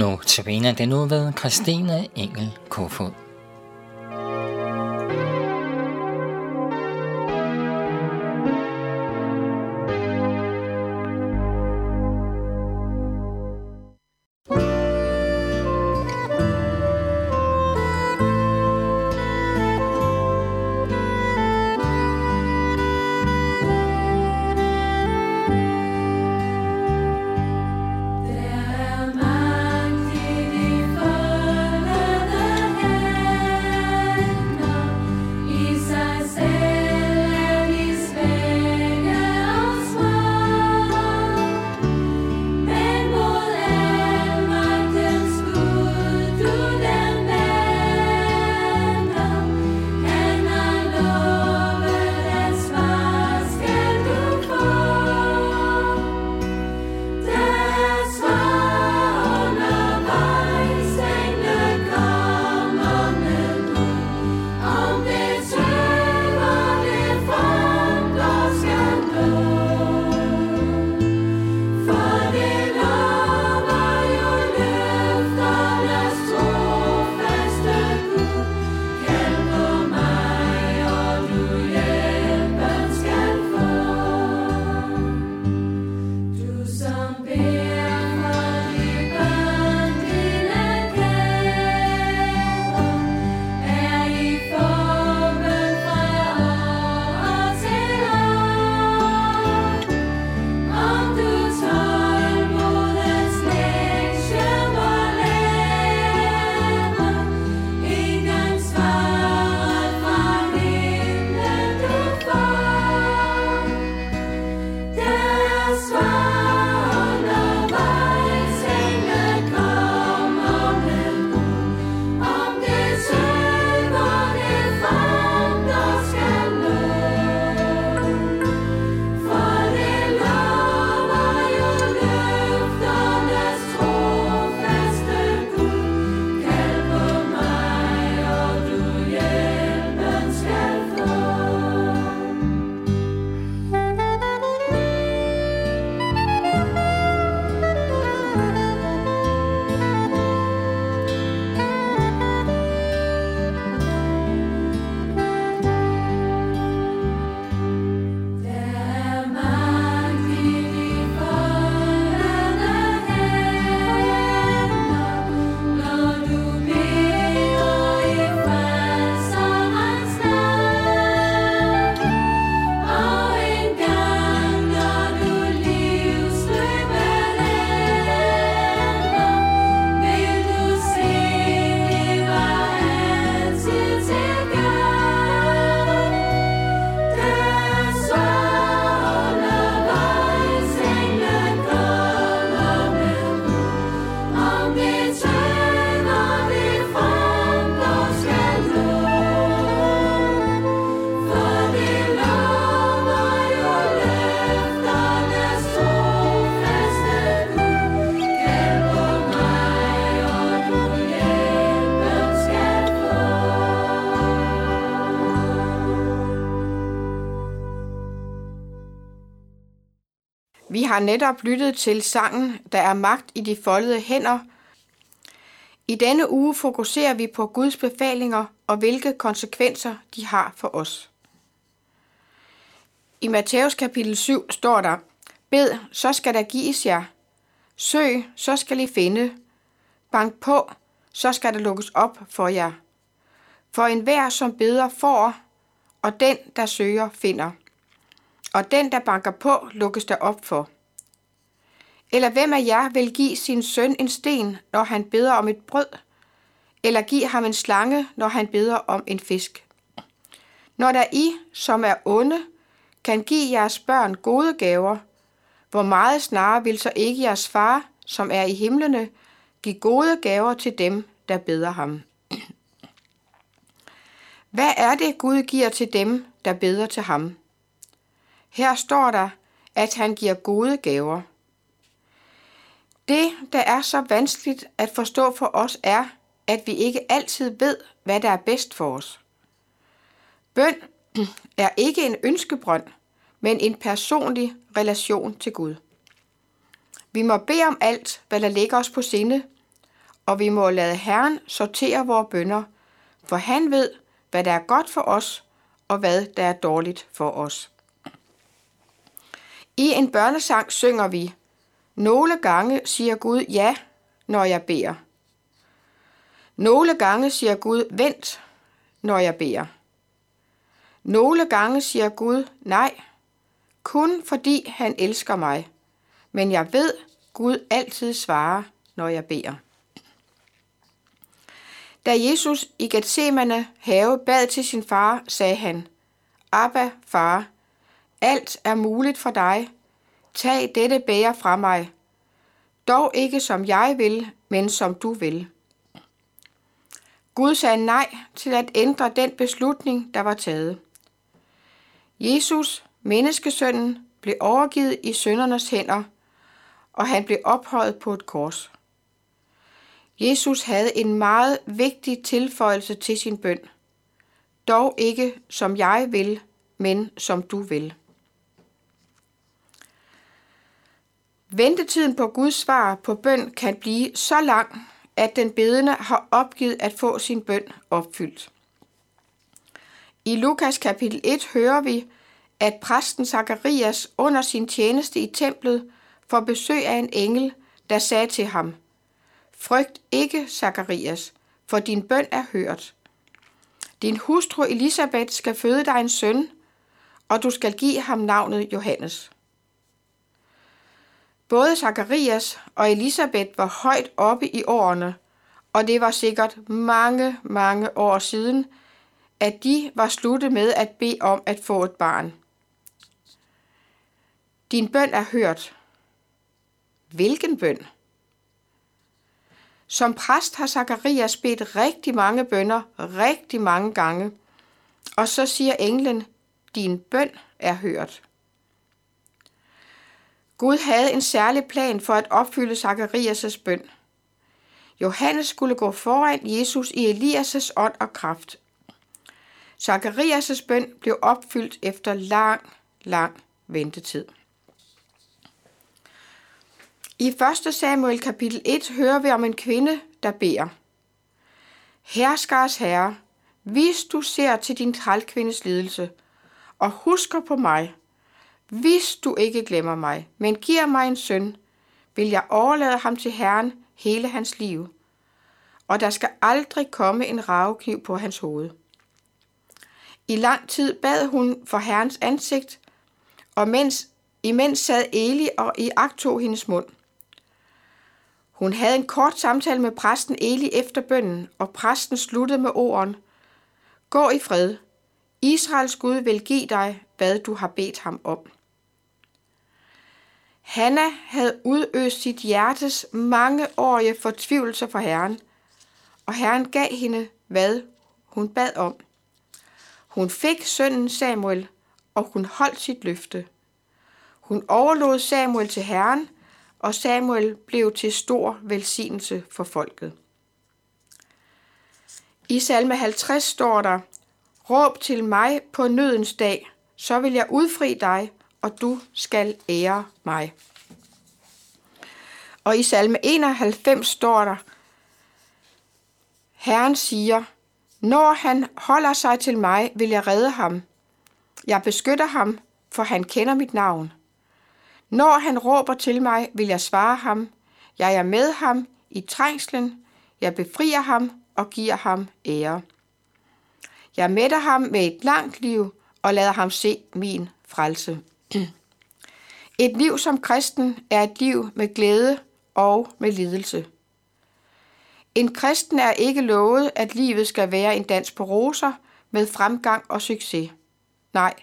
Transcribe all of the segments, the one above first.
Nu tabiner det nu ved Christine Engel Kofod. Har netop lyttet til sangen Der er magt i de foldede hænder. I denne uge fokuserer vi på Guds befalinger og hvilke konsekvenser de har for os. I Matthæus kapitel 7 står der, Bed, så skal der gives jer. Søg, så skal I finde. Bank på, så skal der lukkes op for jer. For enhver, som beder, får, og den, der søger, finder og den, der banker på, lukkes der op for. Eller hvem af jer vil give sin søn en sten, når han beder om et brød? Eller give ham en slange, når han beder om en fisk? Når der I, som er onde, kan give jeres børn gode gaver, hvor meget snarere vil så ikke jeres far, som er i himlene, give gode gaver til dem, der beder ham. Hvad er det, Gud giver til dem, der beder til ham? Her står der, at han giver gode gaver. Det, der er så vanskeligt at forstå for os, er, at vi ikke altid ved, hvad der er bedst for os. Bøn er ikke en ønskebrønd, men en personlig relation til Gud. Vi må bede om alt, hvad der ligger os på sinde, og vi må lade Herren sortere vores bønder, for han ved, hvad der er godt for os, og hvad der er dårligt for os. I en børnesang synger vi, nogle gange siger Gud ja, når jeg beder. Nogle gange siger Gud vent, når jeg beder. Nogle gange siger Gud nej, kun fordi han elsker mig. Men jeg ved, Gud altid svarer, når jeg beder. Da Jesus i Gethsemane have bad til sin far, sagde han, Abba, far, alt er muligt for dig. Tag dette bære fra mig. Dog ikke som jeg vil, men som du vil. Gud sagde nej til at ændre den beslutning, der var taget. Jesus, menneskesønnen, blev overgivet i søndernes hænder, og han blev ophøjet på et kors. Jesus havde en meget vigtig tilføjelse til sin bøn. Dog ikke som jeg vil, men som du vil. Ventetiden på Guds svar på bøn kan blive så lang, at den bedende har opgivet at få sin bøn opfyldt. I Lukas kapitel 1 hører vi, at præsten Zakarias under sin tjeneste i templet får besøg af en engel, der sagde til ham, Frygt ikke, Zakarias, for din bøn er hørt. Din hustru Elisabeth skal føde dig en søn, og du skal give ham navnet Johannes. Både Zakarias og Elisabeth var højt oppe i årene, og det var sikkert mange, mange år siden, at de var sluttet med at bede om at få et barn. Din bøn er hørt. Hvilken bøn? Som præst har Zakarias bedt rigtig mange bønder rigtig mange gange, og så siger englen, din bøn er hørt. Gud havde en særlig plan for at opfylde Zakarias' bøn. Johannes skulle gå foran Jesus i Elias' ånd og kraft. Zakarias' bøn blev opfyldt efter lang, lang ventetid. I 1. Samuel kapitel 1 hører vi om en kvinde, der beder. Herskars herre, hvis du ser til din trælkvindes lidelse, og husker på mig, hvis du ikke glemmer mig, men giver mig en søn, vil jeg overlade ham til Herren hele hans liv, og der skal aldrig komme en ravekniv på hans hoved. I lang tid bad hun for Herrens ansigt, og mens, imens sad Eli og i tog hendes mund. Hun havde en kort samtale med præsten Eli efter bønnen, og præsten sluttede med orden. Gå i fred. Israels Gud vil give dig, hvad du har bedt ham om. Hanna havde udøst sit hjertes mangeårige fortvivlelse for Herren, og Herren gav hende, hvad hun bad om. Hun fik sønnen Samuel, og hun holdt sit løfte. Hun overlod Samuel til Herren, og Samuel blev til stor velsignelse for folket. I salme 50 står der, Råb til mig på nødens dag, så vil jeg udfri dig, og du skal ære mig. Og i salme 91 står der, Herren siger, når han holder sig til mig, vil jeg redde ham. Jeg beskytter ham, for han kender mit navn. Når han råber til mig, vil jeg svare ham. Jeg er med ham i trængslen. Jeg befrier ham og giver ham ære. Jeg mætter ham med et langt liv og lader ham se min frelse. Et liv som kristen er et liv med glæde og med lidelse. En kristen er ikke lovet, at livet skal være en dans på roser med fremgang og succes. Nej,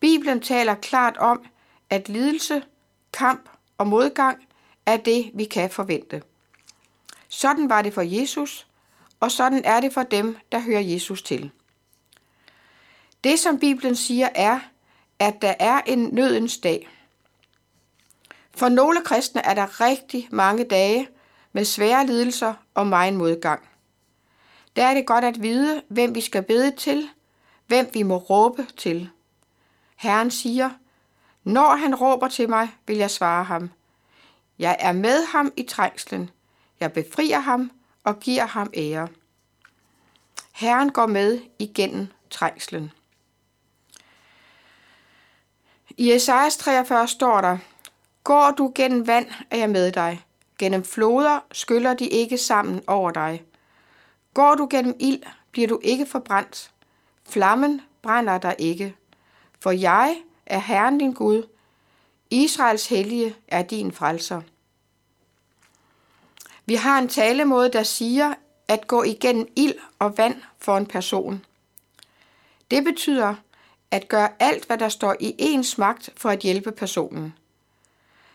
Bibelen taler klart om, at lidelse, kamp og modgang er det, vi kan forvente. Sådan var det for Jesus, og sådan er det for dem, der hører Jesus til. Det, som Bibelen siger, er, at der er en nødens dag. For nogle kristne er der rigtig mange dage med svære lidelser og meget modgang. Der er det godt at vide, hvem vi skal bede til, hvem vi må råbe til. Herren siger, når han råber til mig, vil jeg svare ham. Jeg er med ham i trængslen. Jeg befrier ham og giver ham ære. Herren går med igennem trængslen. I Esajas 43 står der, Går du gennem vand, er jeg med dig. Gennem floder skyller de ikke sammen over dig. Går du gennem ild, bliver du ikke forbrændt. Flammen brænder dig ikke. For jeg er Herren din Gud. Israels hellige er din frelser. Vi har en talemåde, der siger at gå igennem ild og vand for en person. Det betyder at gøre alt, hvad der står i ens magt for at hjælpe personen.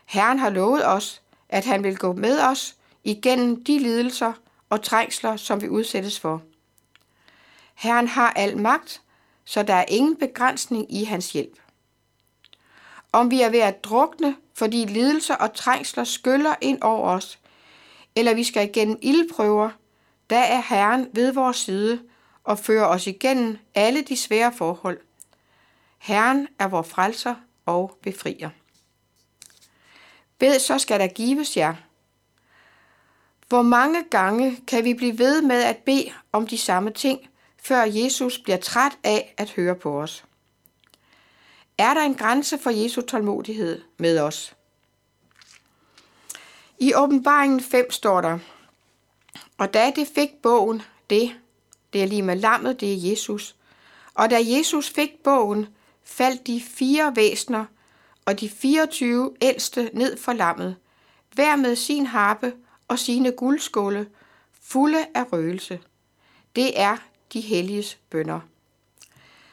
Herren har lovet os, at han vil gå med os igennem de lidelser og trængsler, som vi udsættes for. Herren har al magt, så der er ingen begrænsning i hans hjælp. Om vi er ved at drukne, fordi lidelser og trængsler skyller ind over os, eller vi skal igennem ildprøver, der er Herren ved vores side og fører os igennem alle de svære forhold. Herren er vor frelser og befrier. Ved, så skal der gives jer. Hvor mange gange kan vi blive ved med at bede om de samme ting, før Jesus bliver træt af at høre på os? Er der en grænse for Jesu tålmodighed med os? I åbenbaringen 5 står der, og da det fik bogen, det, det er lige med lammet, det er Jesus, og da Jesus fik bogen, faldt de fire væsner og de 24 ældste ned for lammet, hver med sin harpe og sine guldskåle, fulde af røgelse. Det er de helliges bønder.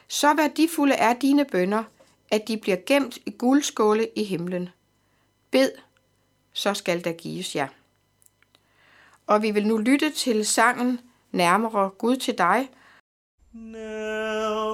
Så værdifulde er dine bønder, at de bliver gemt i guldskåle i himlen. Bed, så skal der gives jer. Og vi vil nu lytte til sangen Nærmere Gud til dig. Nærmere